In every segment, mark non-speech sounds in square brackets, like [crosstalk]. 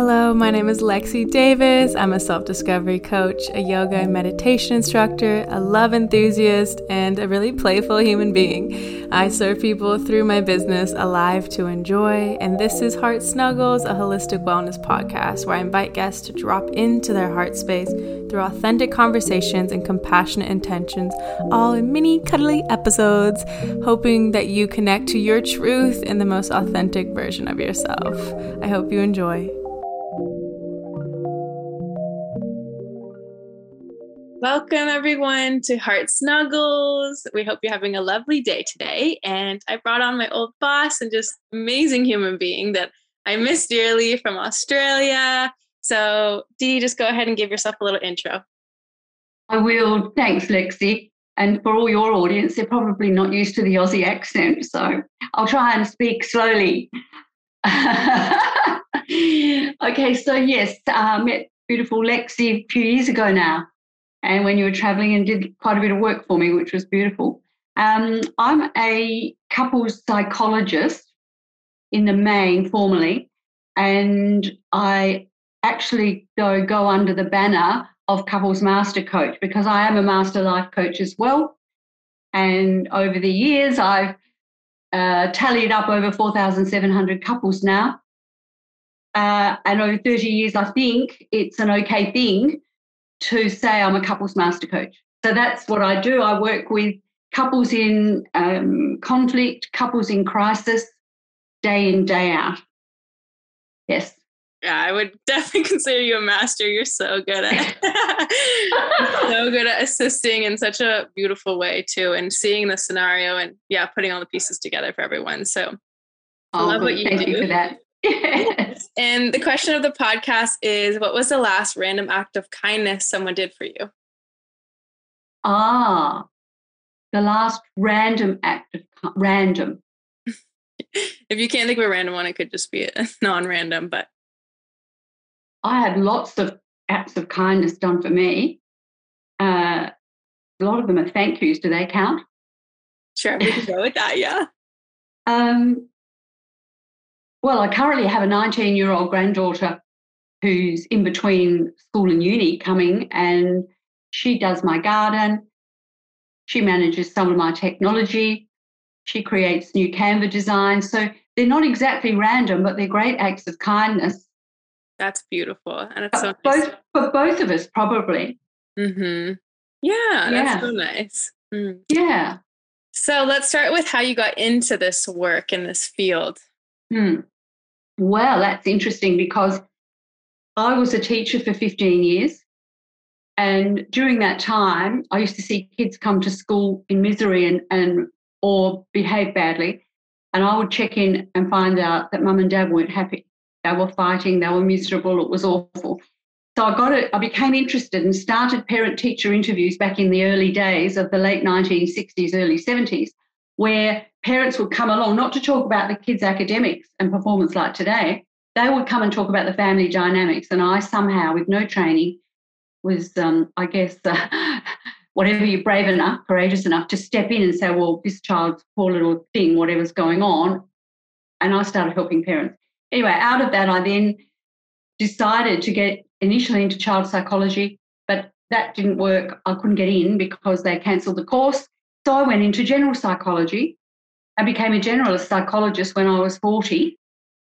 Hello, my name is Lexi Davis. I'm a self discovery coach, a yoga and meditation instructor, a love enthusiast, and a really playful human being. I serve people through my business, Alive to Enjoy, and this is Heart Snuggles, a holistic wellness podcast where I invite guests to drop into their heart space through authentic conversations and compassionate intentions, all in mini cuddly episodes, hoping that you connect to your truth in the most authentic version of yourself. I hope you enjoy. Welcome, everyone, to Heart Snuggles. We hope you're having a lovely day today. And I brought on my old boss and just amazing human being that I miss dearly from Australia. So, Dee, just go ahead and give yourself a little intro. I will. Thanks, Lexi. And for all your audience, they're probably not used to the Aussie accent. So, I'll try and speak slowly. [laughs] okay, so yes, I uh, met beautiful Lexi a few years ago now and when you were traveling and did quite a bit of work for me, which was beautiful. Um, I'm a couples psychologist in the main formally, and I actually go, go under the banner of couples master coach because I am a master life coach as well. And over the years, I've uh, tallied up over 4,700 couples now. Uh, and over 30 years, I think it's an okay thing to say I'm a couples master coach. So that's what I do. I work with couples in um, conflict, couples in crisis, day in, day out. Yes. Yeah, I would definitely [laughs] consider you a master. You're so good at [laughs] so good at assisting in such a beautiful way too, and seeing the scenario and yeah, putting all the pieces together for everyone. So I love what you Thank do. You for that. [laughs] and the question of the podcast is what was the last random act of kindness someone did for you? Ah, the last random act of random. [laughs] if you can't think of a random one, it could just be a [laughs] non-random, but I had lots of acts of kindness done for me. Uh, a lot of them are thank yous. Do they count? Sure, we can go with that. Yeah. Um, well, I currently have a 19 year old granddaughter who's in between school and uni coming, and she does my garden. She manages some of my technology. She creates new Canva designs. So they're not exactly random, but they're great acts of kindness. That's beautiful. And it's so both nice. for both of us, probably. Mm-hmm. Yeah, that's so nice. Mm. Yeah. So let's start with how you got into this work in this field. Hmm. Well, that's interesting because I was a teacher for 15 years. And during that time, I used to see kids come to school in misery and, and or behave badly. And I would check in and find out that mum and dad weren't happy. They were fighting, they were miserable, it was awful. So I got it, I became interested and started parent teacher interviews back in the early days of the late 1960s, early 70s, where parents would come along, not to talk about the kids' academics and performance like today, they would come and talk about the family dynamics. And I somehow, with no training, was, um, I guess, uh, [laughs] whatever you're brave enough, courageous enough to step in and say, well, this child's poor little thing, whatever's going on. And I started helping parents. Anyway, out of that, I then decided to get initially into child psychology, but that didn't work. I couldn't get in because they cancelled the course. So I went into general psychology I became a generalist psychologist when I was 40.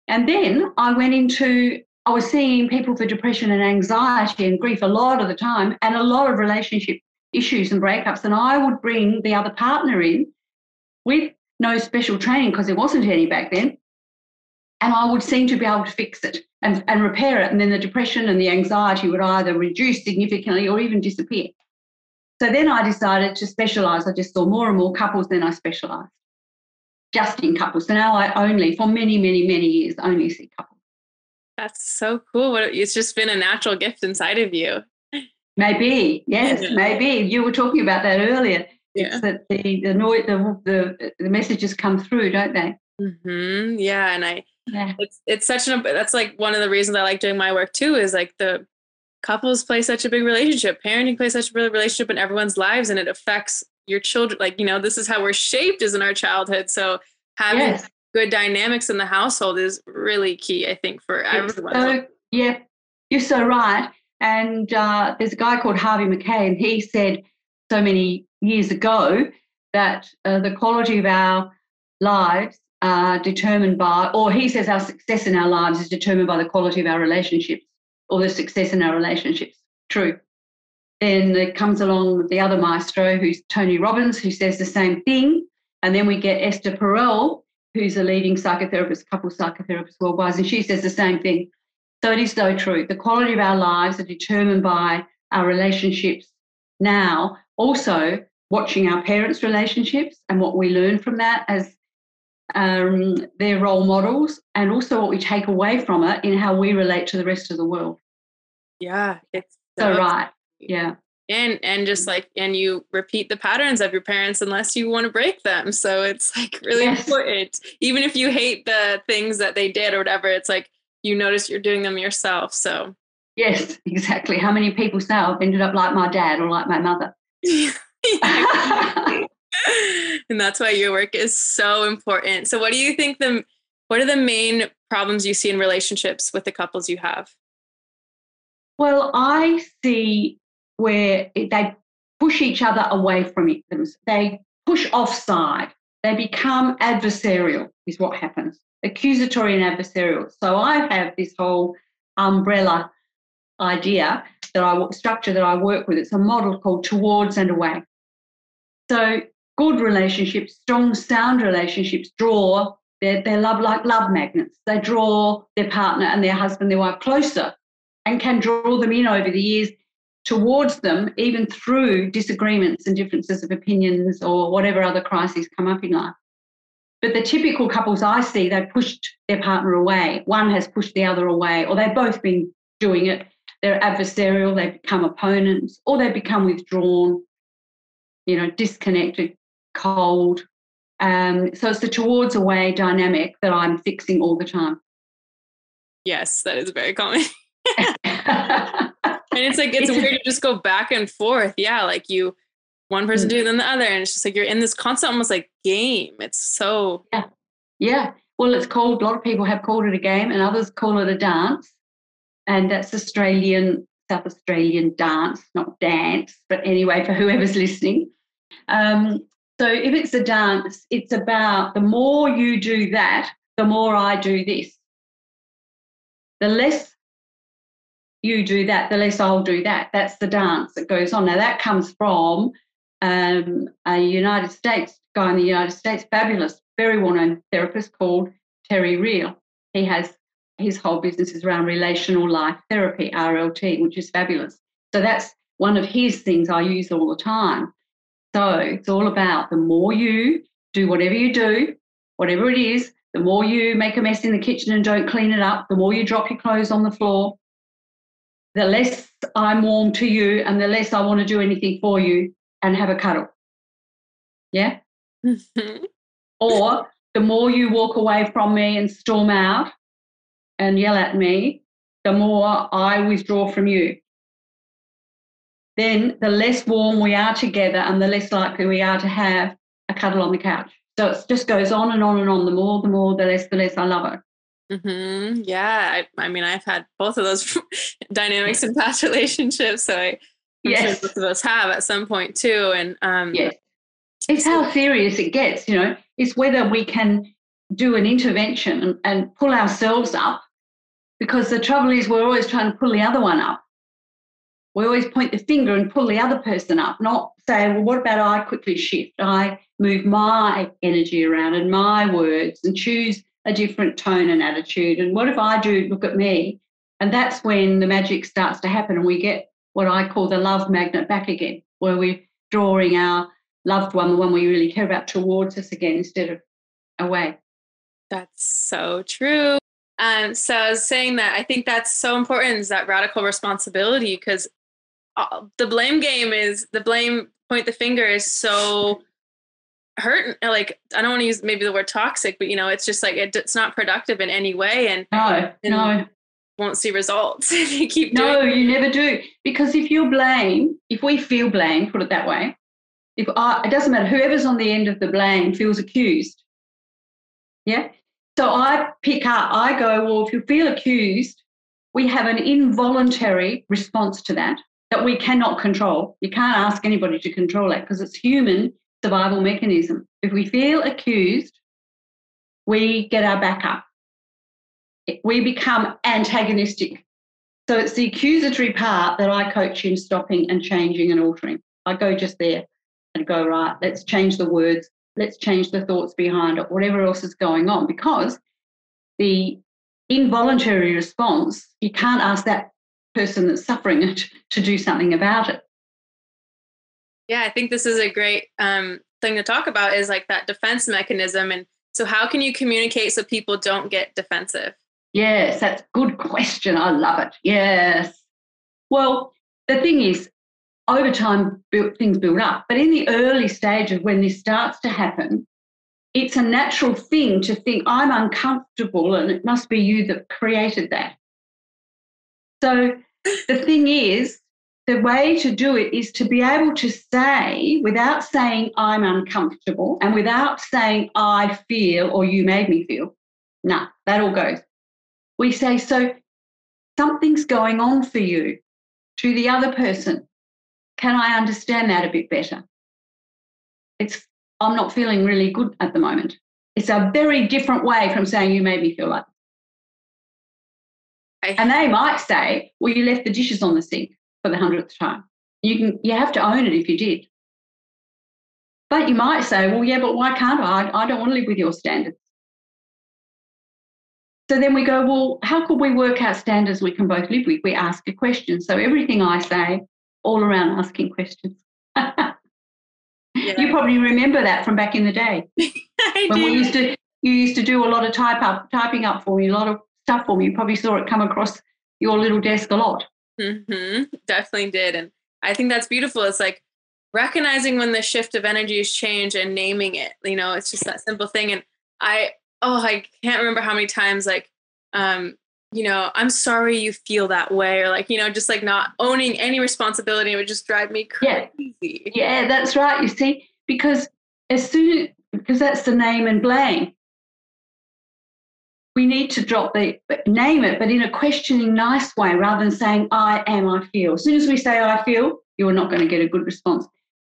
And then I went into, I was seeing people for depression and anxiety and grief a lot of the time and a lot of relationship issues and breakups. And I would bring the other partner in with no special training because there wasn't any back then. And I would seem to be able to fix it and, and repair it. And then the depression and the anxiety would either reduce significantly or even disappear. So then I decided to specialize. I just saw more and more couples, then I specialized just in couples. So now I only, for many, many, many years, only see couples. That's so cool. It's just been a natural gift inside of you. Maybe, yes, yeah. maybe. You were talking about that earlier. Yeah. It's that the the, the the the messages come through, don't they? Mm-hmm. Yeah, and I, yeah. it's it's such an that's like one of the reasons I like doing my work too. Is like the couples play such a big relationship, parenting plays such a big relationship in everyone's lives, and it affects your children like you know this is how we're shaped as in our childhood so having yes. good dynamics in the household is really key i think for everyone so, Yeah, you're so right. And uh, there's a guy called Harvey Mackay, and he said so many years ago that uh, the quality of our lives are determined by, or he says our success in our lives is determined by the quality of our relationships or the success in our relationships. True. Then it comes along the other maestro, who's Tony Robbins, who says the same thing. And then we get Esther Perel, who's a leading psychotherapist, couple psychotherapist worldwide, and she says the same thing. So it is so true. The quality of our lives are determined by our relationships now. Also, watching our parents' relationships and what we learn from that as um, their role models, and also what we take away from it in how we relate to the rest of the world. Yeah, it's so, so right. Yeah. And and just like and you repeat the patterns of your parents unless you want to break them. So it's like really yes. important. Even if you hate the things that they did or whatever it's like you notice you're doing them yourself so. Yes [laughs] exactly. How many people say i've ended up like my dad or like my mother [laughs] [laughs] [laughs] and that's why your work is so important so what do you think the what are the main problems you see in relationships with the couples you have well i see where they push each other away from it. They push offside. They become adversarial, is what happens. Accusatory and adversarial. So I have this whole umbrella idea that I structure that I work with. It's a model called towards and away. So good relationships, strong, sound relationships draw their, their love like love magnets. They draw their partner and their husband, their wife closer and can draw them in over the years towards them, even through disagreements and differences of opinions or whatever other crises come up in life. But the typical couples I see, they've pushed their partner away. One has pushed the other away, or they've both been doing it. They're adversarial, they become opponents, or they become withdrawn, you know, disconnected, cold. Um, so it's the towards away dynamic that I'm fixing all the time. Yes, that is very common. [laughs] and it's like it's weird to just go back and forth. Yeah, like you one person mm. doing then the other, and it's just like you're in this constant almost like game. It's so yeah, yeah. Well, it's called. A lot of people have called it a game, and others call it a dance, and that's Australian South Australian dance, not dance, but anyway, for whoever's listening. Um, so if it's a dance, it's about the more you do that, the more I do this. The less you do that, the less I'll do that. That's the dance that goes on. Now, that comes from um, a United States guy in the United States, fabulous, very well known therapist called Terry Real. He has his whole business is around relational life therapy, RLT, which is fabulous. So that's one of his things I use all the time. So it's all about the more you do whatever you do, whatever it is, the more you make a mess in the kitchen and don't clean it up, the more you drop your clothes on the floor, the less I'm warm to you and the less I want to do anything for you and have a cuddle. Yeah? Mm-hmm. or the more you walk away from me and storm out and yell at me, the more I withdraw from you. Then the less warm we are together and the less likely we are to have a cuddle on the couch. So it just goes on and on and on. The more, the more, the less, the less I love it. Mm-hmm. Yeah, I, I, mean, I've had both of those [laughs] dynamics in past relationships, so I, I'm yes. sure both of us have at some point too. And um, yes, it's how serious it gets. You know, it's whether we can do an intervention and, and pull ourselves up, because the trouble is we're always trying to pull the other one up. We always point the finger and pull the other person up, not say, well, what about I quickly shift? I move my energy around and my words and choose a different tone and attitude. And what if I do look at me? And that's when the magic starts to happen and we get what I call the love magnet back again, where we're drawing our loved one, the one we really care about, towards us again instead of away. That's so true. Um, so I was saying that I think that's so important is that radical responsibility because uh, the blame game is the blame point the finger is so hurt like i don't want to use maybe the word toxic but you know it's just like it, it's not productive in any way and no and no. won't see results [laughs] if you keep no you never do. Because if you're blame if we feel blame put it that way if I, it doesn't matter whoever's on the end of the blame feels accused. Yeah? So i pick up i go well if you feel accused we have an involuntary response to that that we cannot control. You can't ask anybody to control that because it's human survival mechanism. If we feel accused, we get our back up. We become antagonistic. So it's the accusatory part that I coach in stopping and changing and altering. I go just there and go, right, let's change the words, let's change the thoughts behind it, whatever else is going on. Because the involuntary response, you can't ask that person that's suffering it [laughs] to do something about it. Yeah, I think this is a great um, thing to talk about is like that defense mechanism. And so, how can you communicate so people don't get defensive? Yes, that's a good [laughs] question. I love it. Yes. Well, the thing is, over time, things build up. But in the early stage of when this starts to happen, it's a natural thing to think, I'm uncomfortable and it must be you that created that. So the thing is, the way to do it is to be able to say, without saying I'm uncomfortable and without saying I feel or you made me feel, nah, that all goes. We say, so something's going on for you to the other person. Can I understand that a bit better? It's, I'm not feeling really good at the moment. It's a very different way from saying you made me feel like. And they might say, well, you left the dishes on the sink for the hundredth time. You can you have to own it if you did. But you might say, well, yeah, but why can't I? I don't want to live with your standards. So then we go, well, how could we work out standards we can both live with? We ask a question. So everything I say, all around asking questions. yeah. You probably remember that from back in the day. [laughs] I when do. we used to you used to do a lot of type up typing up for me, a lot of stuff for me. You probably saw it come across your little desk a lot. Mm-hmm. Definitely did. And I think that's beautiful. It's like recognizing when the shift of energies change and naming it. You know, it's just that simple thing. And I, oh, I can't remember how many times like, um, you know, I'm sorry you feel that way, or like, you know, just like not owning any responsibility it would just drive me crazy. Yeah, yeah that's right. You see, because as soon because that's the name and blame we need to drop the name it, but in a questioning, nice way rather than saying, I am, I feel. As soon as we say, I feel, you are not going to get a good response.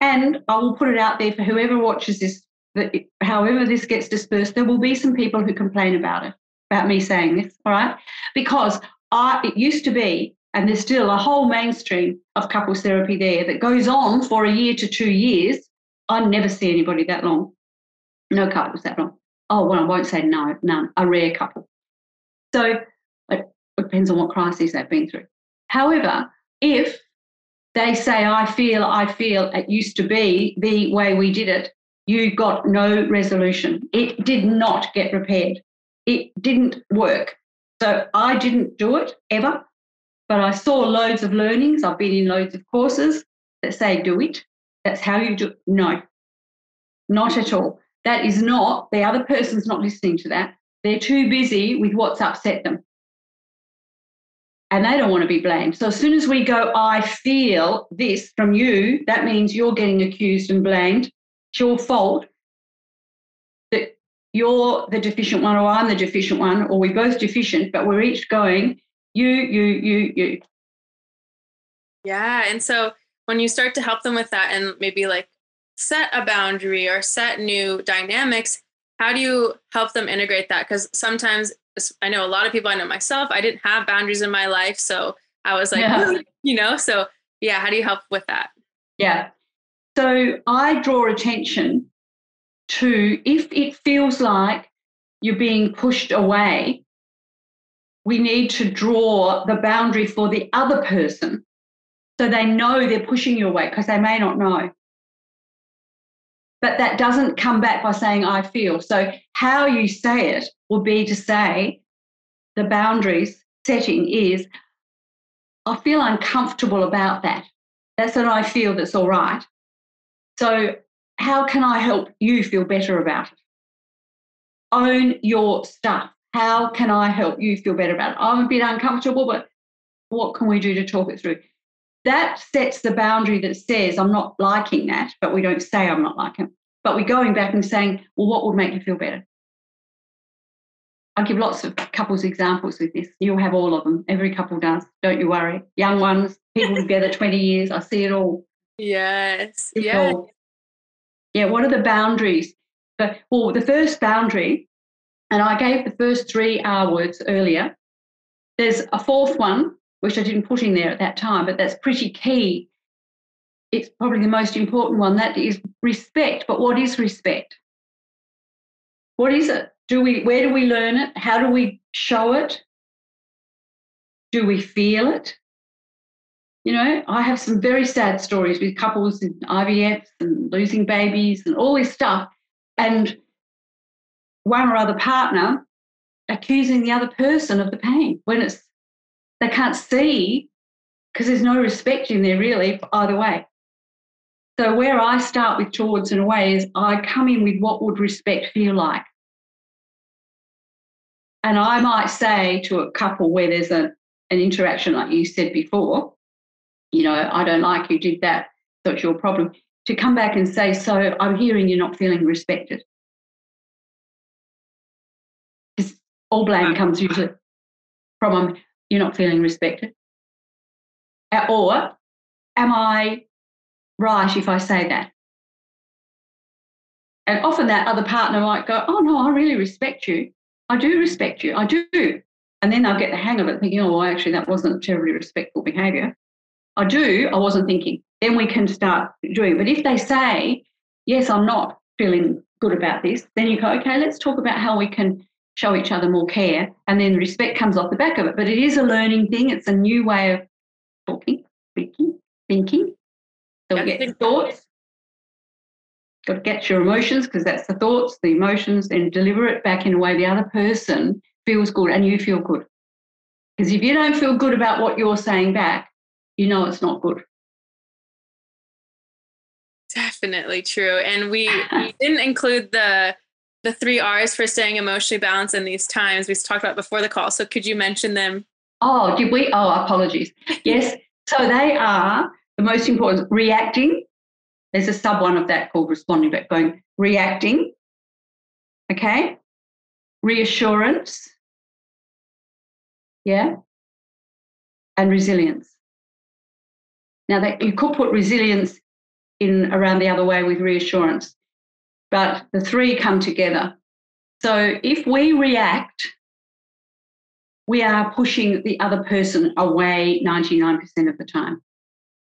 And I will put it out there for whoever watches this, that however this gets dispersed, there will be some people who complain about it, about me saying this, all right? Because I, it used to be, and there's still a whole mainstream of couples therapy there that goes on for a year to two years. I never see anybody that long, no couples that long oh, well, I won't say no, none, a rare couple. So it depends on what crises they've been through. However, if they say, I feel, I feel it used to be the way we did it, you got no resolution. It did not get repaired. It didn't work. So I didn't do it ever, but I saw loads of learnings. I've been in loads of courses that say do it. That's how you do it. No, not at all. That is not, the other person's not listening to that. They're too busy with what's upset them. And they don't want to be blamed. So as soon as we go, I feel this from you, that means you're getting accused and blamed. It's your fault that you're the deficient one or I'm the deficient one, or we're both deficient, but we're each going, you, you, you, you. Yeah. And so when you start to help them with that and maybe like set a boundary or set new dynamics, how do you help them integrate that? Because sometimes I know a lot of people, I know myself, I didn't have boundaries in my life. So I was like, yeah. you know, so yeah, how do you help with that? Yeah. So I draw attention to if it feels like you're being pushed away, we need to draw the boundary for the other person so they know they're pushing you away because they may not know but that doesn't come back by saying I feel. So how you say it will be to say the boundaries setting is I feel uncomfortable about that. That's what I feel that's all right. So how can I help you feel better about it? Own your stuff. How can I help you feel better about it? I'm a bit uncomfortable, but what can we do to talk it through? That sets the boundary that says, I'm not liking that, but we don't say I'm not liking it. But we're going back and saying, well, what would make you feel better? I give lots of couples examples with this. You'll have all of them. Every couple does. Don't you worry. Young ones, people [laughs] together 20 years. I see it all. Yes. Yeah. Yeah. What are the boundaries? But well, the first boundary, and I gave the first three R words earlier. There's a fourth one, which I didn't put in there at that time, but that's pretty key. It's probably the most important one. That is respect. But what is respect? What is it? Do we where do we learn it? How do we show it? Do we feel it? You know, I have some very sad stories with couples in IVFs and losing babies and all this stuff. And one or other partner accusing the other person of the pain when it's they can't see because there's no respect in there really either way. So where I start with towards in a way is I come in with what would respect feel like. And I might say to a couple where there's a, an interaction, like you said before, you know, I don't like you did that, so it's your problem, to come back and say, so I'm hearing you're not feeling respected. Because all blame comes usually from you're not feeling respected. Or am I right if I say that? And often that other partner might go, oh no, I really respect you. I do respect you. I do. And then they'll get the hang of it thinking, oh, well, actually, that wasn't terribly respectful behavior. I do. I wasn't thinking. Then we can start doing. But if they say, yes, I'm not feeling good about this, then you go, okay, let's talk about how we can show each other more care. And then respect comes off the back of it. But it is a learning thing. It's a new way of talking, speaking, thinking. So we get the thoughts, got to get your emotions because that's the thoughts, the emotions, and deliver it back in a way the other person feels good and you feel good. Because if you don't feel good about what you're saying back, you know it's not good. Definitely true. And we, we [laughs] didn't include the the three R's for staying emotionally balanced in these times we talked about before the call. So could you mention them? Oh, did we? Oh, apologies. [laughs] Yes. so they are the most important reacting, there's a sub one of that called responding back, going reacting, okay, reassurance, yeah, and resilience. Now that you could put resilience in around the other way with reassurance, but the three come together. So if we react, we are pushing the other person away 99% of the time.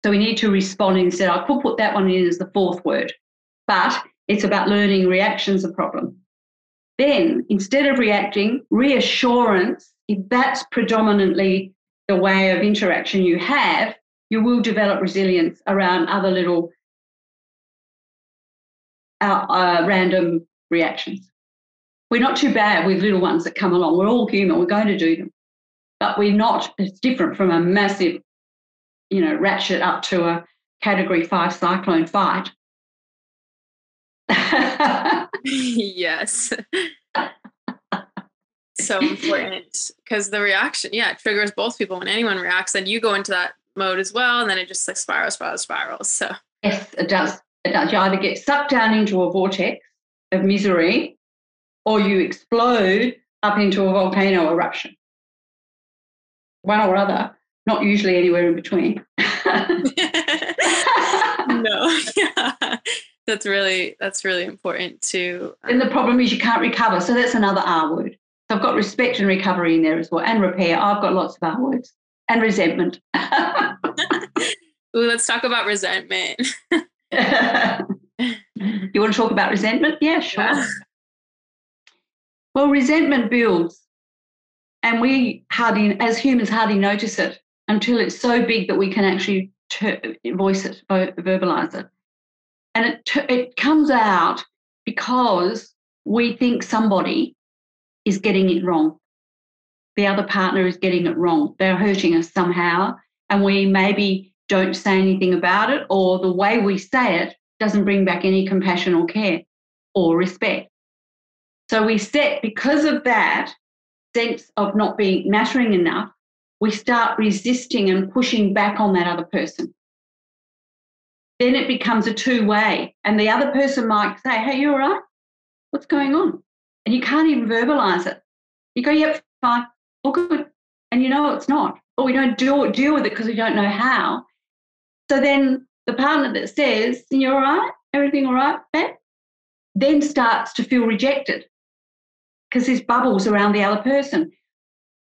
So we need to respond instead. I could put that one in as the fourth word, but it's about learning reactions a problem. Then instead of reacting, reassurance, if that's predominantly the way of interaction you have, you will develop resilience around other little uh, uh, random reactions. We're not too bad with little ones that come along. We're all human. We're going to do them. But we're not, it's different from a massive you know, ratchet up to a category five cyclone fight. [laughs] yes. so important because the reaction, yeah, it triggers both people. When anyone reacts, then you go into that mode as well, and then it just like spirals, spirals, spirals. So yes, it does. You either get sucked down into a vortex of misery, or you explode up into a volcano eruption. One or other not usually anywhere in between. [laughs] no, yeah. [laughs] [laughs] That's really that's really important too. And the um, problem is you can't recover. So that's another R word. So I've got respect and recovery in there as well, and repair. I've got lots of R words and resentment. Ooh, let's talk about resentment. [laughs] you want to talk about resentment? Yeah, sure. Yeah. Well, resentment builds, and we hardly, as humans, hardly notice it until it's so big that we can actually ter- voice it, verbalize it. And it, t- it comes out because we think somebody is getting it wrong. The other partner is getting it wrong. They're hurting us somehow. And we maybe don't say anything about it, or the way we say it doesn't bring back any compassion or care or respect. So we set, because of that sense of not being mattering enough, we start resisting and pushing back on that other person. Then it becomes a two way, and the other person might say, Hey, you all right? What's going on? And you can't even verbalize it. You go, yep, fine, all good. And you know it's not. But we don't deal, deal with it because we don't know how. So then the partner that says, You're all right, everything all right, babe, then starts to feel rejected because there's bubbles around the other person.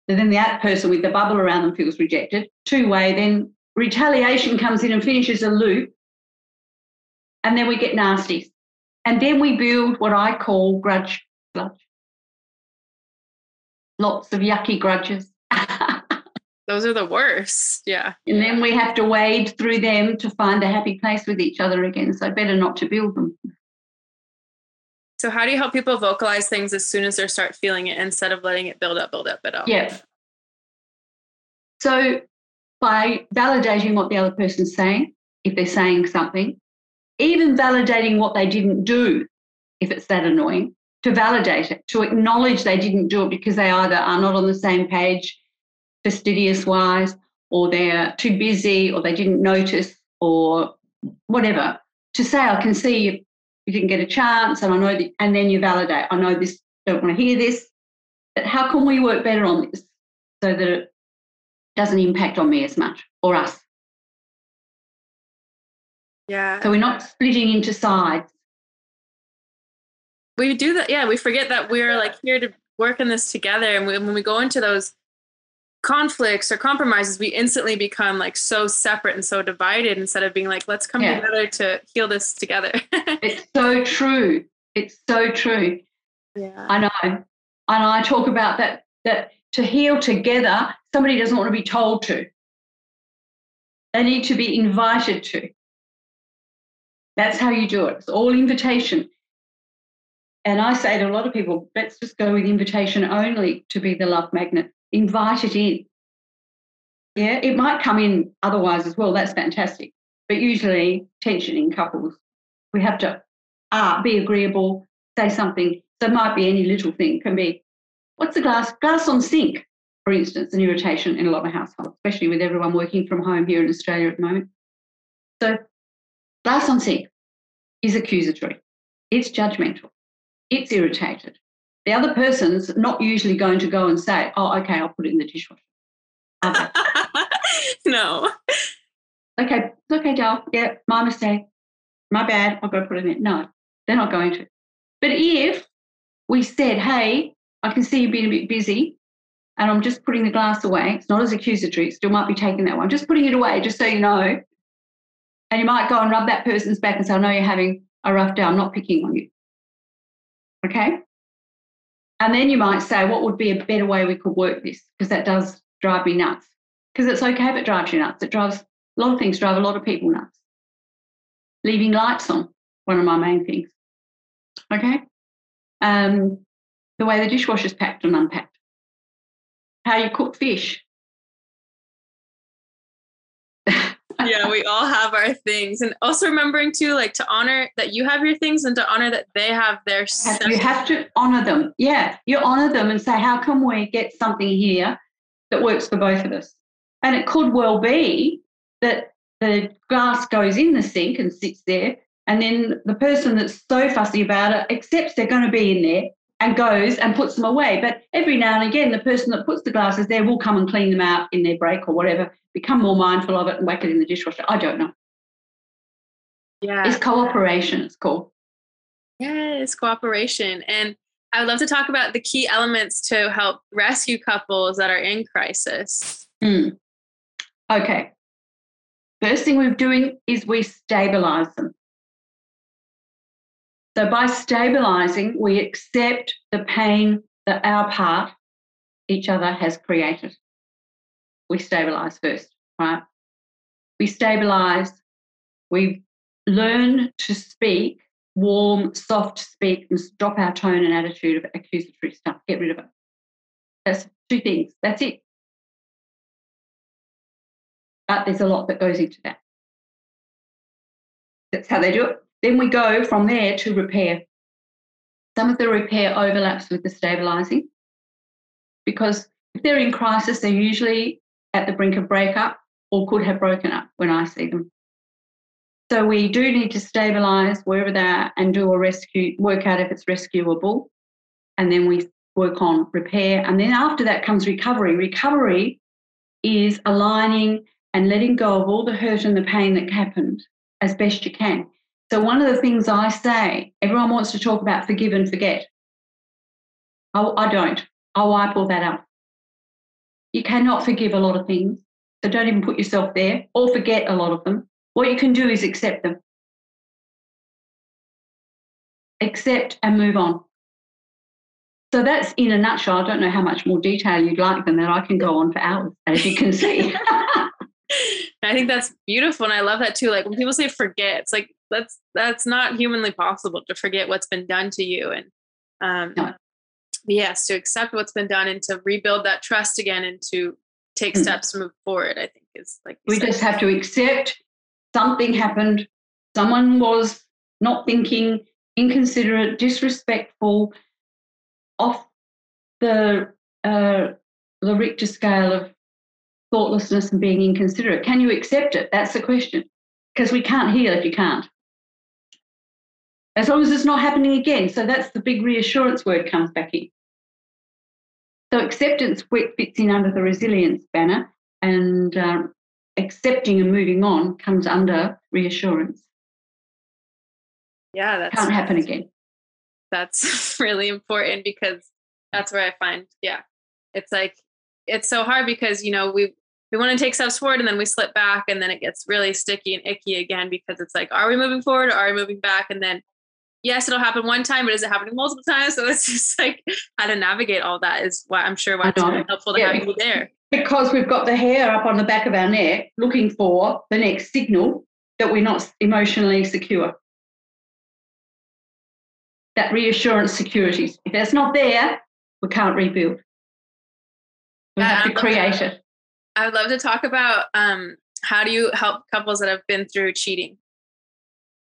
So then the other person with the bubble around them feels rejected. Two way, then retaliation comes in and finishes a loop. And then we get nasties. And then we build what I call grudge grudge. Lots of yucky grudges. Those are the worst. Yeah. And then we have to wade through them to find a happy place with each other again. So better not to build them. So how do you help people vocalize things as soon as they start feeling it instead of letting it build up, build up, build up? Yeah. So by validating what the other person's saying, if they're saying something, even validating what they didn't do, if it's that annoying, to validate it, to acknowledge they didn't do it because they either are not on the same page fastidious wise, or they're too busy, or they didn't notice, or whatever. To say, I can see you, you didn't get a chance, and I know that, and then you validate, I know this, don't want to hear this, but how can we work better on this so that it doesn't impact on me as much or us? Yeah. So we're not splitting into sides. We do that. Yeah. We forget that we're like here to work in this together. And we, when we go into those conflicts or compromises, we instantly become like so separate and so divided instead of being like, let's come yeah. together to heal this together. [laughs] it's so true. It's so true. Yeah. I know. And I talk about that that to heal together, somebody doesn't want to be told to. They need to be invited to. That's how you do it. It's all invitation. And I say to a lot of people, let's just go with invitation only to be the love magnet invite it in. Yeah, it might come in otherwise as well. That's fantastic. But usually, tension in couples, we have to uh, be agreeable, say something. So it might be any little thing. Can be, what's the glass? Glass on sink, for instance, an irritation in a lot of households, especially with everyone working from home here in Australia at the moment. So, glass on sink is accusatory. It's judgmental. It's irritated. The other person's not usually going to go and say, oh, okay, I'll put it in the dishwasher. [laughs] no. Okay, it's okay, Dal. Yeah, my mistake. My bad. I've got to put it in. No, they're not going to. But if we said, hey, I can see you being a bit busy and I'm just putting the glass away, it's not as accusatory, it still might be taking that one. I'm just putting it away, just so you know. And you might go and rub that person's back and say, I know you're having a rough day. I'm not picking on you. Okay? And then you might say, what would be a better way we could work this? Because that does drive me nuts. Because it's okay if it drives you nuts. It drives a lot of things drive a lot of people nuts. Leaving lights on, one of my main things. Okay. Um, the way the dishwasher's packed and unpacked. How you cook fish. Yeah, we all have our things. And also remembering too, like to honor that you have your things and to honor that they have their You have to honor them. Yeah. You honor them and say, how can we get something here that works for both of us? And it could well be that the glass goes in the sink and sits there. And then the person that's so fussy about it accepts they're going to be in there and goes and puts them away. But every now and again, the person that puts the glasses there will come and clean them out in their break or whatever, become more mindful of it and whack it in the dishwasher. I don't know. Yeah. It's cooperation, it's called. Yes, cooperation. And I would love to talk about the key elements to help rescue couples that are in crisis. Mm. Okay. First thing we're doing is we stabilize them. So by stabilizing, we accept the pain that our part, each other, has created. We stabilize first, right? We stabilize, we learn to speak warm, soft speak and drop our tone and attitude of accusatory stuff. Get rid of it. That's two things. That's it. But there's a lot that goes into that. That's how they do it. Then we go from there to repair. Some of the repair overlaps with the stabilizing because if they're in crisis, they're usually at the brink of breakup or could have broken up when I see them. So we do need to stabilize wherever they are and do a rescue, work out if it's rescuable. And then we work on repair. And then after that comes recovery. Recovery is aligning and letting go of all the hurt and the pain that happened as best you can. So, one of the things I say, everyone wants to talk about forgive and forget. I, I don't. I'll wipe all that up. You cannot forgive a lot of things. So, don't even put yourself there or forget a lot of them. What you can do is accept them. Accept and move on. So that's in a nutshell. I don't know how much more detail you'd like than that. I can go on for hours, as you can see. [laughs] I think that's beautiful. And I love that too. Like when people say forget, it's like that's that's not humanly possible to forget what's been done to you. And um no. yes, to accept what's been done and to rebuild that trust again and to take mm. steps to move forward, I think is like we said. just have to accept something happened. Someone was not thinking, inconsiderate, disrespectful, off the uh, the Richter scale of thoughtlessness and being inconsiderate. Can you accept it? That's the question. Because we can't heal if you can't. As long as it's not happening again. So that's the big reassurance word comes back in. So acceptance fits in under the resilience banner, and um, accepting and moving on comes under reassurance. Yeah, that can't happen again. That's [laughs] really important because that's where I find, yeah, it's like it's so hard because you know we we want to take steps forward and then we slip back and then it gets really sticky and icky again because it's like, are we moving forward or are we moving back? And then, yes, it'll happen one time, but is it happening multiple times? [laughs] So it's just like how to navigate all that is why I'm sure why it's really helpful to yeah, have you there. Because we've got the hair up on the back of our neck looking for the next signal that we're not emotionally secure. That reassurance security. If that's not there, we can't rebuild. We have to create it. I would love to talk about um, how do you help couples that have been through cheating?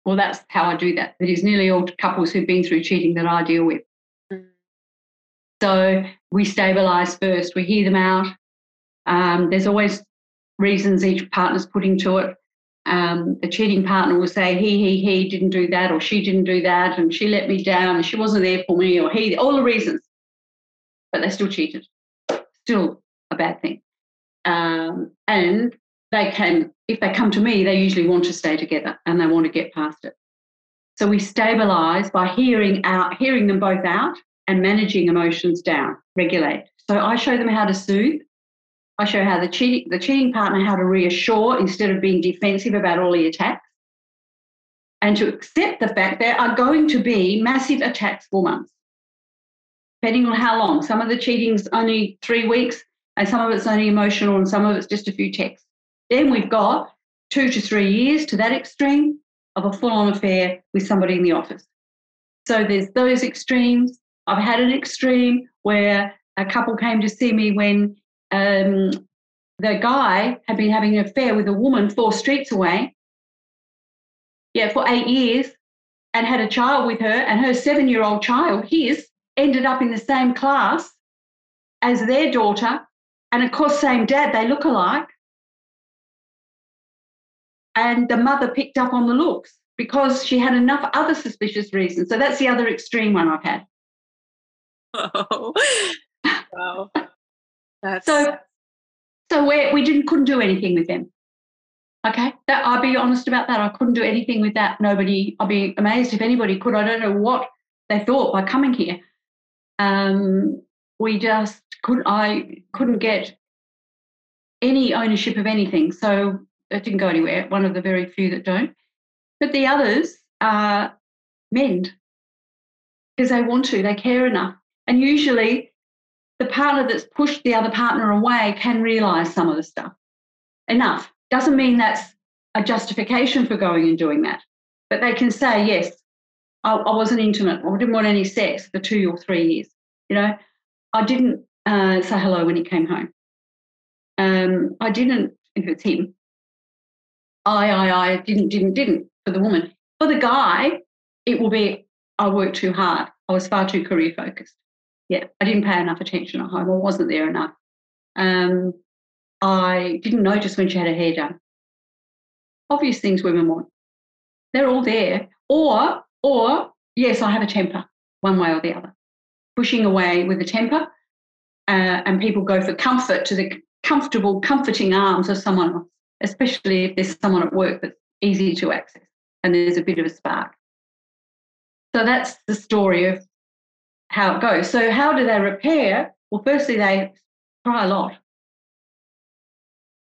Well, that's how I do that. It is nearly all couples who've been through cheating that I deal with. Mm. So we stabilize first, we hear them out. Um, there's always reasons each partner's putting to it. Um, the cheating partner will say, he, he, he didn't do that, or she didn't do that, and she let me down, and she wasn't there for me, or he, all the reasons. But they still cheated. Still a bad thing. Um, and they can, if they come to me, they usually want to stay together and they want to get past it. So we stabilize by hearing out, hearing them both out and managing emotions down, regulate. So I show them how to soothe. I show how the cheating, the cheating partner how to reassure instead of being defensive about all the attacks. And to accept the fact there are going to be massive attacks for months, depending on how long. Some of the cheating's only three weeks, and some of it's only emotional and some of it's just a few texts. Then we've got two to three years to that extreme of a full on affair with somebody in the office. So there's those extremes. I've had an extreme where a couple came to see me when um, the guy had been having an affair with a woman four streets away. Yeah, for eight years and had a child with her, and her seven year old child, his, ended up in the same class as their daughter and of course, same dad, they look alike. And the mother picked up on the looks because she had enough other suspicious reasons. So that's the other extreme one I've had. Oh, [laughs] wow. That's... So, so we we didn't couldn't do anything with them. Okay, that I'll be honest about that. I couldn't do anything with that. Nobody. I'll be amazed if anybody could. I don't know what they thought by coming here. Um, we just couldn't I couldn't get any ownership of anything. So it didn't go anywhere. One of the very few that don't. But the others are mend because they want to, they care enough. And usually the partner that's pushed the other partner away can realize some of the stuff. Enough. Doesn't mean that's a justification for going and doing that. But they can say, yes, I, I wasn't intimate or I didn't want any sex for two or three years. You know, I didn't uh, say hello when he came home. Um, I didn't, if it's him, I, I, I didn't, didn't, didn't for the woman. For the guy, it will be, I worked too hard. I was far too career focused. Yeah, I didn't pay enough attention at home. I wasn't there enough. Um, I didn't notice when she had her hair done. Obvious things women want. They're all there. Or, or yes, I have a temper, one way or the other. Pushing away with a temper, uh, and people go for comfort to the comfortable, comforting arms of someone else, especially if there's someone at work that's easy to access and there's a bit of a spark. So that's the story of how it goes. So, how do they repair? Well, firstly, they cry a lot.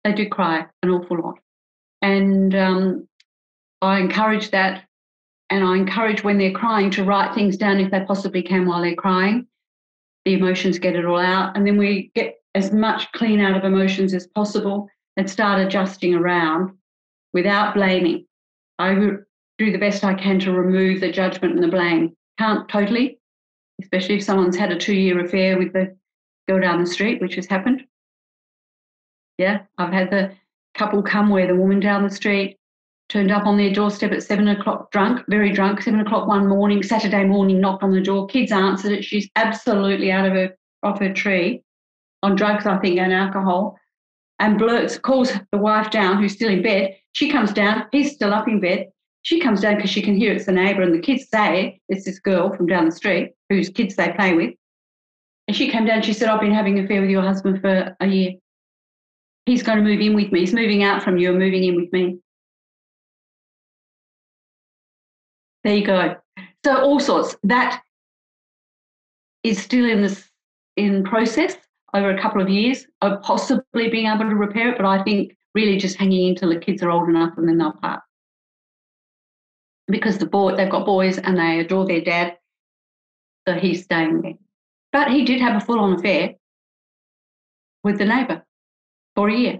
They do cry an awful lot. And um, I encourage that. And I encourage when they're crying to write things down if they possibly can while they're crying. The emotions get it all out. And then we get as much clean out of emotions as possible and start adjusting around without blaming. I do the best I can to remove the judgment and the blame. Can't totally, especially if someone's had a two year affair with the girl down the street, which has happened. Yeah, I've had the couple come where the woman down the street turned up on their doorstep at seven o'clock, drunk, very drunk, seven o'clock one morning, Saturday morning, knocked on the door. Kids answered it. She's absolutely out of her off her tree on drugs, I think, and alcohol. And blurts, calls the wife down, who's still in bed. She comes down. He's still up in bed. She comes down because she can hear it's the neighbour, and the kids say it's this girl from down the street whose kids they play with. And she came down. She said, "I've been having an affair with your husband for a year. He's going to move in with me. He's moving out from you and moving in with me." There you go. So all sorts. That is still in this in process over a couple of years of possibly being able to repair it, but I think really just hanging in until the kids are old enough and then they'll part because the boy they've got boys and they adore their dad, so he's staying there. But he did have a full-on affair with the neighbour for a year.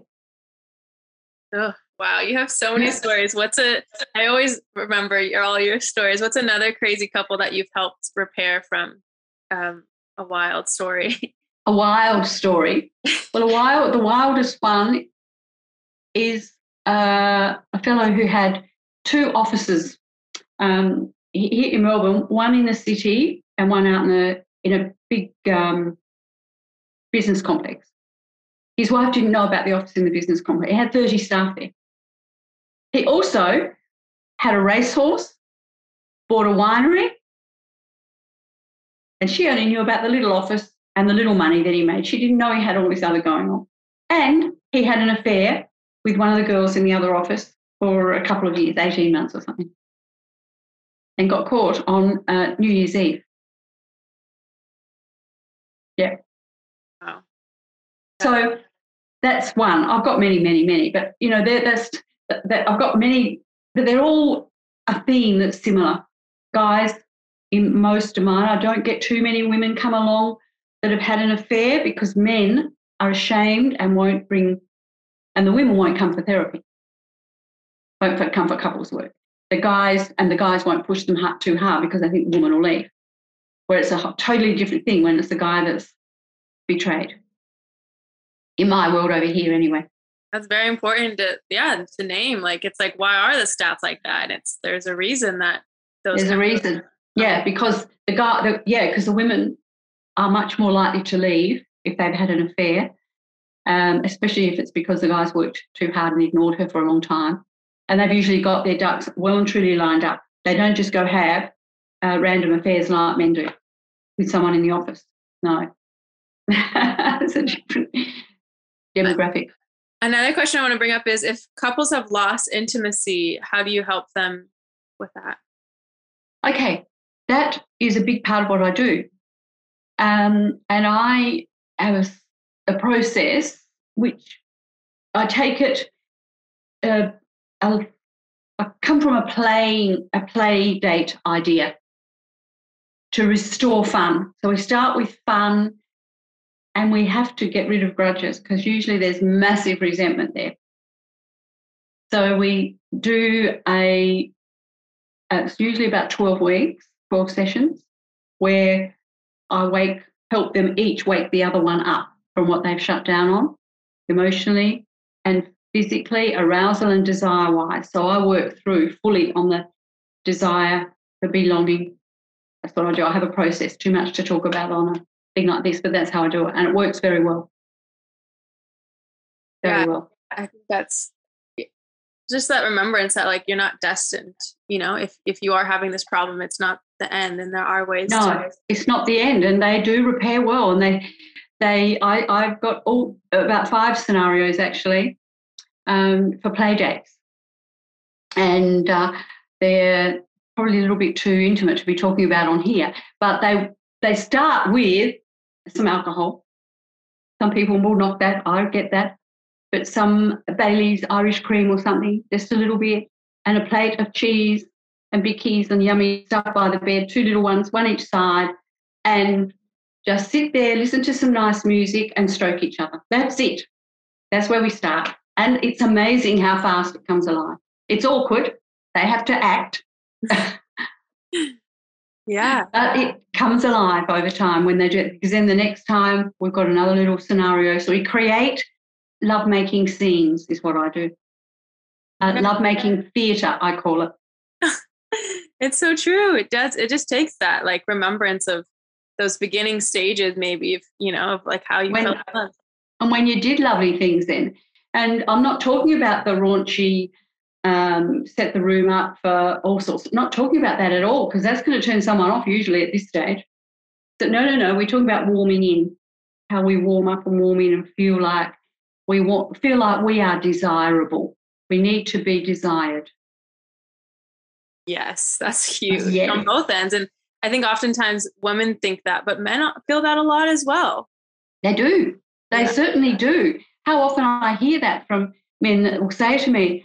Oh, wow, you have so many stories. What's a? I always remember your, all your stories. What's another crazy couple that you've helped repair from um, a wild story? [laughs] A wild story. Well, a wild, the wildest one is uh, a fellow who had two offices um, here in Melbourne, one in the city and one out in a in a big um, business complex. His wife didn't know about the office in the business complex. He had 30 staff there. He also had a racehorse, bought a winery, and she only knew about the little office and the little money that he made. She didn't know he had all this other going on. And he had an affair with one of the girls in the other office for a couple of years, 18 months or something and got caught on uh, New Year's Eve. Yeah. Wow. So that's one. I've got many, many, many, but you know, that's that I've got many, but they're all a theme that's similar. Guys, in most of mine, I don't get too many women come along that have had an affair because men are ashamed and won't bring, and the women won't come for therapy, won't come for couples work the guys and the guys won't push them too hard because they think the woman will leave. Where it's a totally different thing when it's the guy that's betrayed. In my world over here, anyway. That's very important to yeah to name. Like it's like why are the stats like that? It's there's a reason that those. There's a reason. Yeah, because the guy, the, yeah, because the women are much more likely to leave if they've had an affair, um, especially if it's because the guy's worked too hard and ignored her for a long time and they've usually got their ducks well and truly lined up. They don't just go have uh, random affairs like men do with someone in the office. No, [laughs] it's a different demographic. Another question I want to bring up is if couples have lost intimacy, how do you help them with that? Okay, that is a big part of what I do. Um, and I have a, a, process which I take it uh, I, I come from a play a play date idea to restore fun. So we start with fun and we have to get rid of grudges because usually there's massive resentment there. So we do a, uh, it's usually about 12 weeks, 12 sessions, where I wake, help them each wake the other one up from what they've shut down on emotionally and physically, arousal, and desire wise. So I work through fully on the desire for belonging. That's what I do. I have a process, too much to talk about on a thing like this, but that's how I do it. And it works very well. Very yeah, well. I think that's just that remembrance that like you're not destined you know if if you are having this problem it's not the end, and there are ways. No, to- it's not the end, and they do repair well, and they they I I've got all about five scenarios actually um, for play dates, and uh, they're probably a little bit too intimate to be talking about on here, but they they start with some alcohol. Some people will knock that. I get that, but some Bailey's Irish cream or something, just a little bit, and a plate of cheese and bickies and yummy stuff by the bed, two little ones, one each side, and just sit there, listen to some nice music, and stroke each other. That's it. That's where we start. And it's amazing how fast it comes alive. It's awkward. They have to act. [laughs] [laughs] yeah. But it comes alive over time when they do it. Because then the next time we've got another little scenario. So we create love making scenes, is what I do. Uh, love making theatre, I call it. [laughs] it's so true. It does. It just takes that like remembrance of those beginning stages, maybe of you know, of like how you When- felt and when you did lovely things then. And I'm not talking about the raunchy, um, set the room up for all sorts. Not talking about that at all, because that's going to turn someone off usually at this stage. So no, no, no. We're talking about warming in, how we warm up and warm in and feel like we want, feel like we are desirable. We need to be desired. Yes, that's [laughs] huge Yeah. on both ends. And I think oftentimes women think that, but men feel that a lot as well. They do. They Yeah. certainly do. How often I hear that from men that will say to me,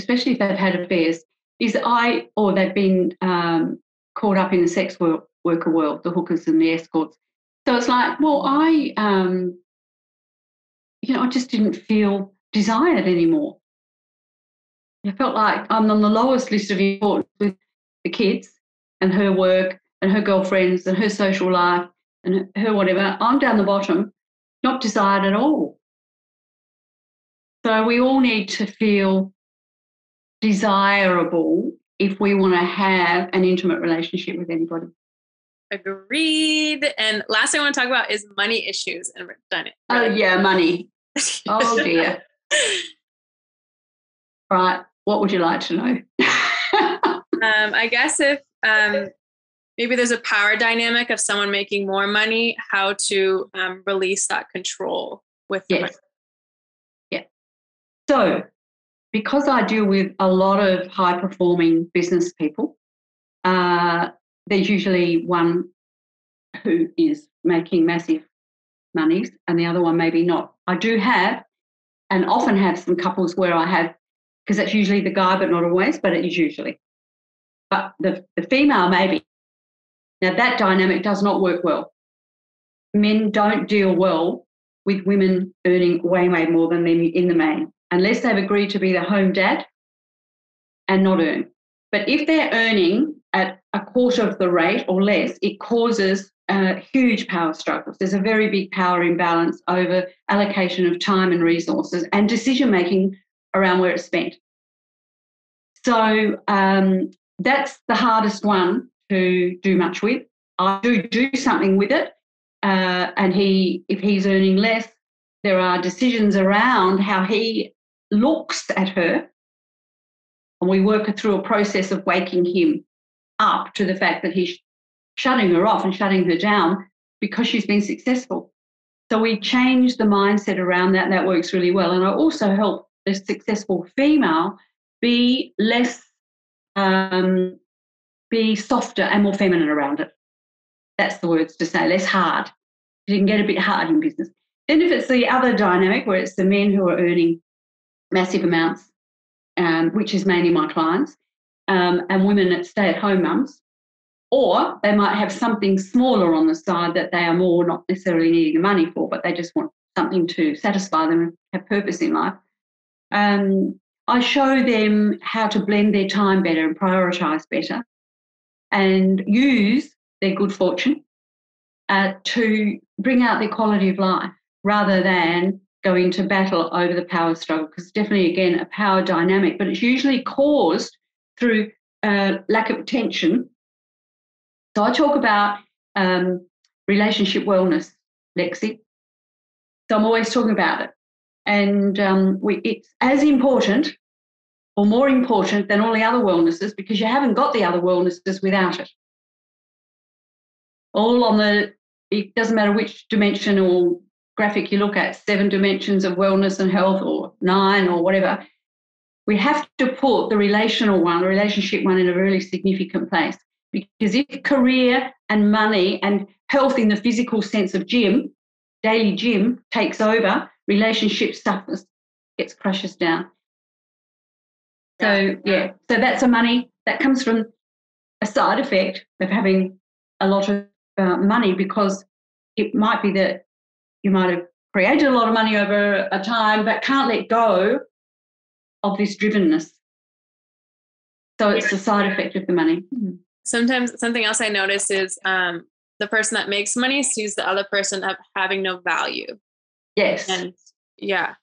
especially if they've had affairs, is I, or they've been um, caught up in the sex work, worker world, the hookers and the escorts. So it's like, well, I, um, you know, I just didn't feel desired anymore. I felt like I'm on the lowest list of importance with the kids and her work and her girlfriends and her social life and her whatever. I'm down the bottom not desired at all. So we all need to feel desirable if we want to have an intimate relationship with anybody. Agreed. And last thing I want to talk about is money issues, and we're done it. Oh yeah, money. [laughs] Oh dear. right. What would you like to know? [laughs] Um, I guess if um, maybe there's a power dynamic of someone making more money, how to um, release that control with yes. Yeah. So, because I deal with a lot of high performing business people, uh, there's usually one who is making massive monies and the other one maybe not. I do have and often have some couples where I have, because that's usually the guy, but not always, but it is usually. But the, the female maybe. Now that dynamic does not work well. Men don't deal well with women earning way, way more than them in the main, unless they've agreed to be the home dad and not earn. But if they're earning at a quarter of the rate or less, it causes uh, huge power struggles. There's a very big power imbalance over allocation of time and resources and decision making around where it's spent. So um, that's the hardest one to do much with. I do do something with it, uh, and he, if he's earning less, there are decisions around how he looks at her, and we work through a process of waking him up to the fact that he's shutting her off and shutting her down because she's been successful. So we change the mindset around that. and That works really well, and I also help the successful female be less, um, be softer and more feminine around it. That's the words to say, less hard. You can get a bit hard in business. Then, if it's the other dynamic where it's the men who are earning massive amounts, um, which is mainly my clients, um, and women that stay at home mums, or they might have something smaller on the side that they are more not necessarily needing the money for, but they just want something to satisfy them and have purpose in life. Um, I show them how to blend their time better and prioritize better and use their good fortune uh, to bring out their quality of life rather than go into battle over the power struggle because definitely again a power dynamic but it's usually caused through uh, lack of attention. So i talk about um, relationship wellness lexi. So i'm always talking about it. And um, we, it's as important or more important than all the other wellnesses because you haven't got the other wellnesses without it. All on the, it doesn't matter which dimension or graphic you look at, seven dimensions of wellness and health or nine or whatever. We have to put the relational one, the relationship one, in a really significant place. Because if career and money and health in the physical sense of gym, daily gym takes over, relationship suffers, gets crushes down. So yeah, so that's a money that comes from a side effect of having a lot of uh, money because it might be that you might have created a lot of money over a time but can't let go of this drivenness. So it's the side effect of the money. Mm-hmm. Sometimes something else I notice is um, the person that makes money sees the other person of having no value. Yes. And yeah.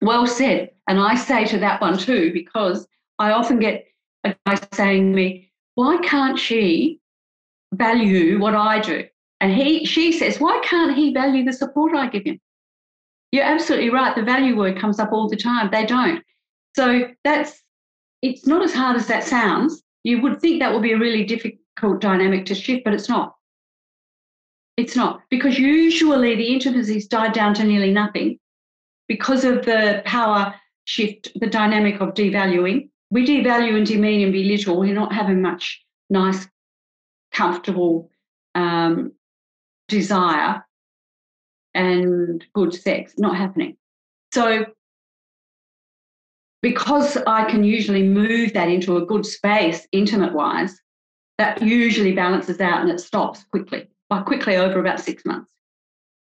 Well said. And I say to that one too, because I often get a guy saying to me, why can't she value what I do? And he she says, why can't he value the support I give him? You're absolutely right. The value word comes up all the time. They don't. So that's it's not as hard as that sounds. You would think that would be a really difficult dynamic to shift, but it's not. It's not because usually the intimacies died down to nearly nothing because of the power shift, the dynamic of devaluing. We devalue and demean and belittle. We're not having much nice, comfortable um, desire and good sex. Not happening. So because I can usually move that into a good space, intimate wise, that usually balances out and it stops quickly, like quickly over about six months.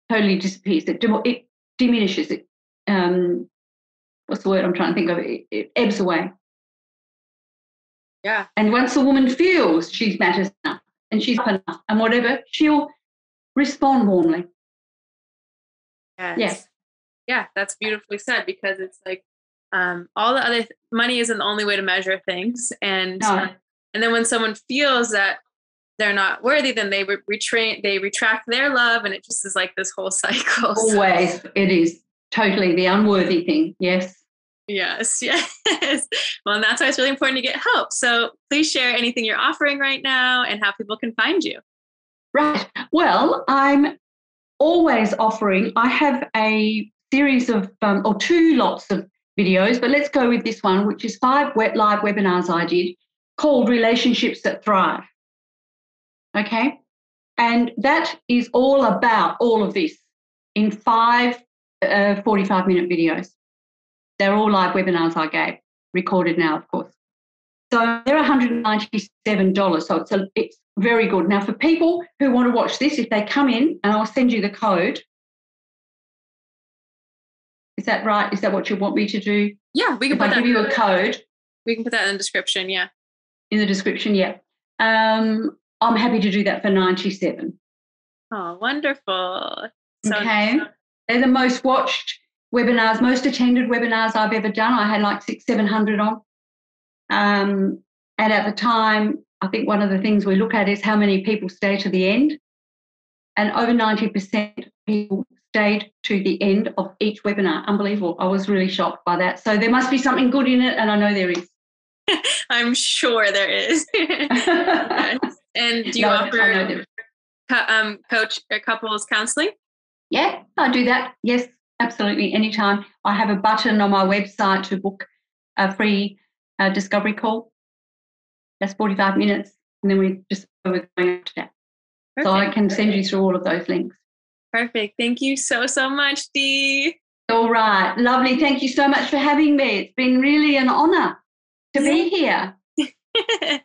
Totally disappears. It, it diminishes. It, um, what's the word I'm trying to think of? It, it ebbs away. Yeah. And once a woman feels she's matters enough and she's up enough and whatever, she'll respond warmly. Yes. Yes. Yeah, that's beautifully said because it's like um, all the other th- money isn't the only way to measure things and no. and then when someone feels that they're not worthy then they re- retrain they retract their love and it just is like this whole [laughs] cycle always so. it is totally the unworthy thing yes yes [laughs] yes well and that's why it's really important to get help so please share anything you're offering right now and how people can find you right well i'm always offering i have a series of um, or two lots of videos, but let's go with this one, which is five wet live webinars I did called Relationships That Thrive. Okay. And that is all about all of this in five uh, 45 minute videos. They're all live webinars I gave, recorded now, of course. So they're $197. So it's, a, it's very good. Now, for people who want to watch this, if they come in, and I'll send you the code, is that right? Is that what you want me to do? Yeah, we can if put I that. give you a code. We can put that in the description. Yeah. In the description, yeah. Um, I'm happy to do that for 97. Oh, wonderful. So okay. They're the most watched webinars, most attended webinars I've ever done. I had like six, 700 on. Um, and at the time, I think one of the things we look at is how many people stay to the end. And over 90% people stayed to the end of each webinar. Unbelievable. I was really shocked by that. So there must be something good in it, and I know there is. [laughs] I'm sure there is. [laughs] and do you no, offer um, coach uh, couples counseling? Yeah, I do that. Yes, absolutely. Anytime. I have a button on my website to book a free uh, discovery call. That's 45 minutes. And then we just go going after that. Perfect. So I can send you through all of those links. Perfect. Thank you so, so much, Dee. All right. Lovely. Thank you so much for having me. It's been really an honor to be here. [laughs]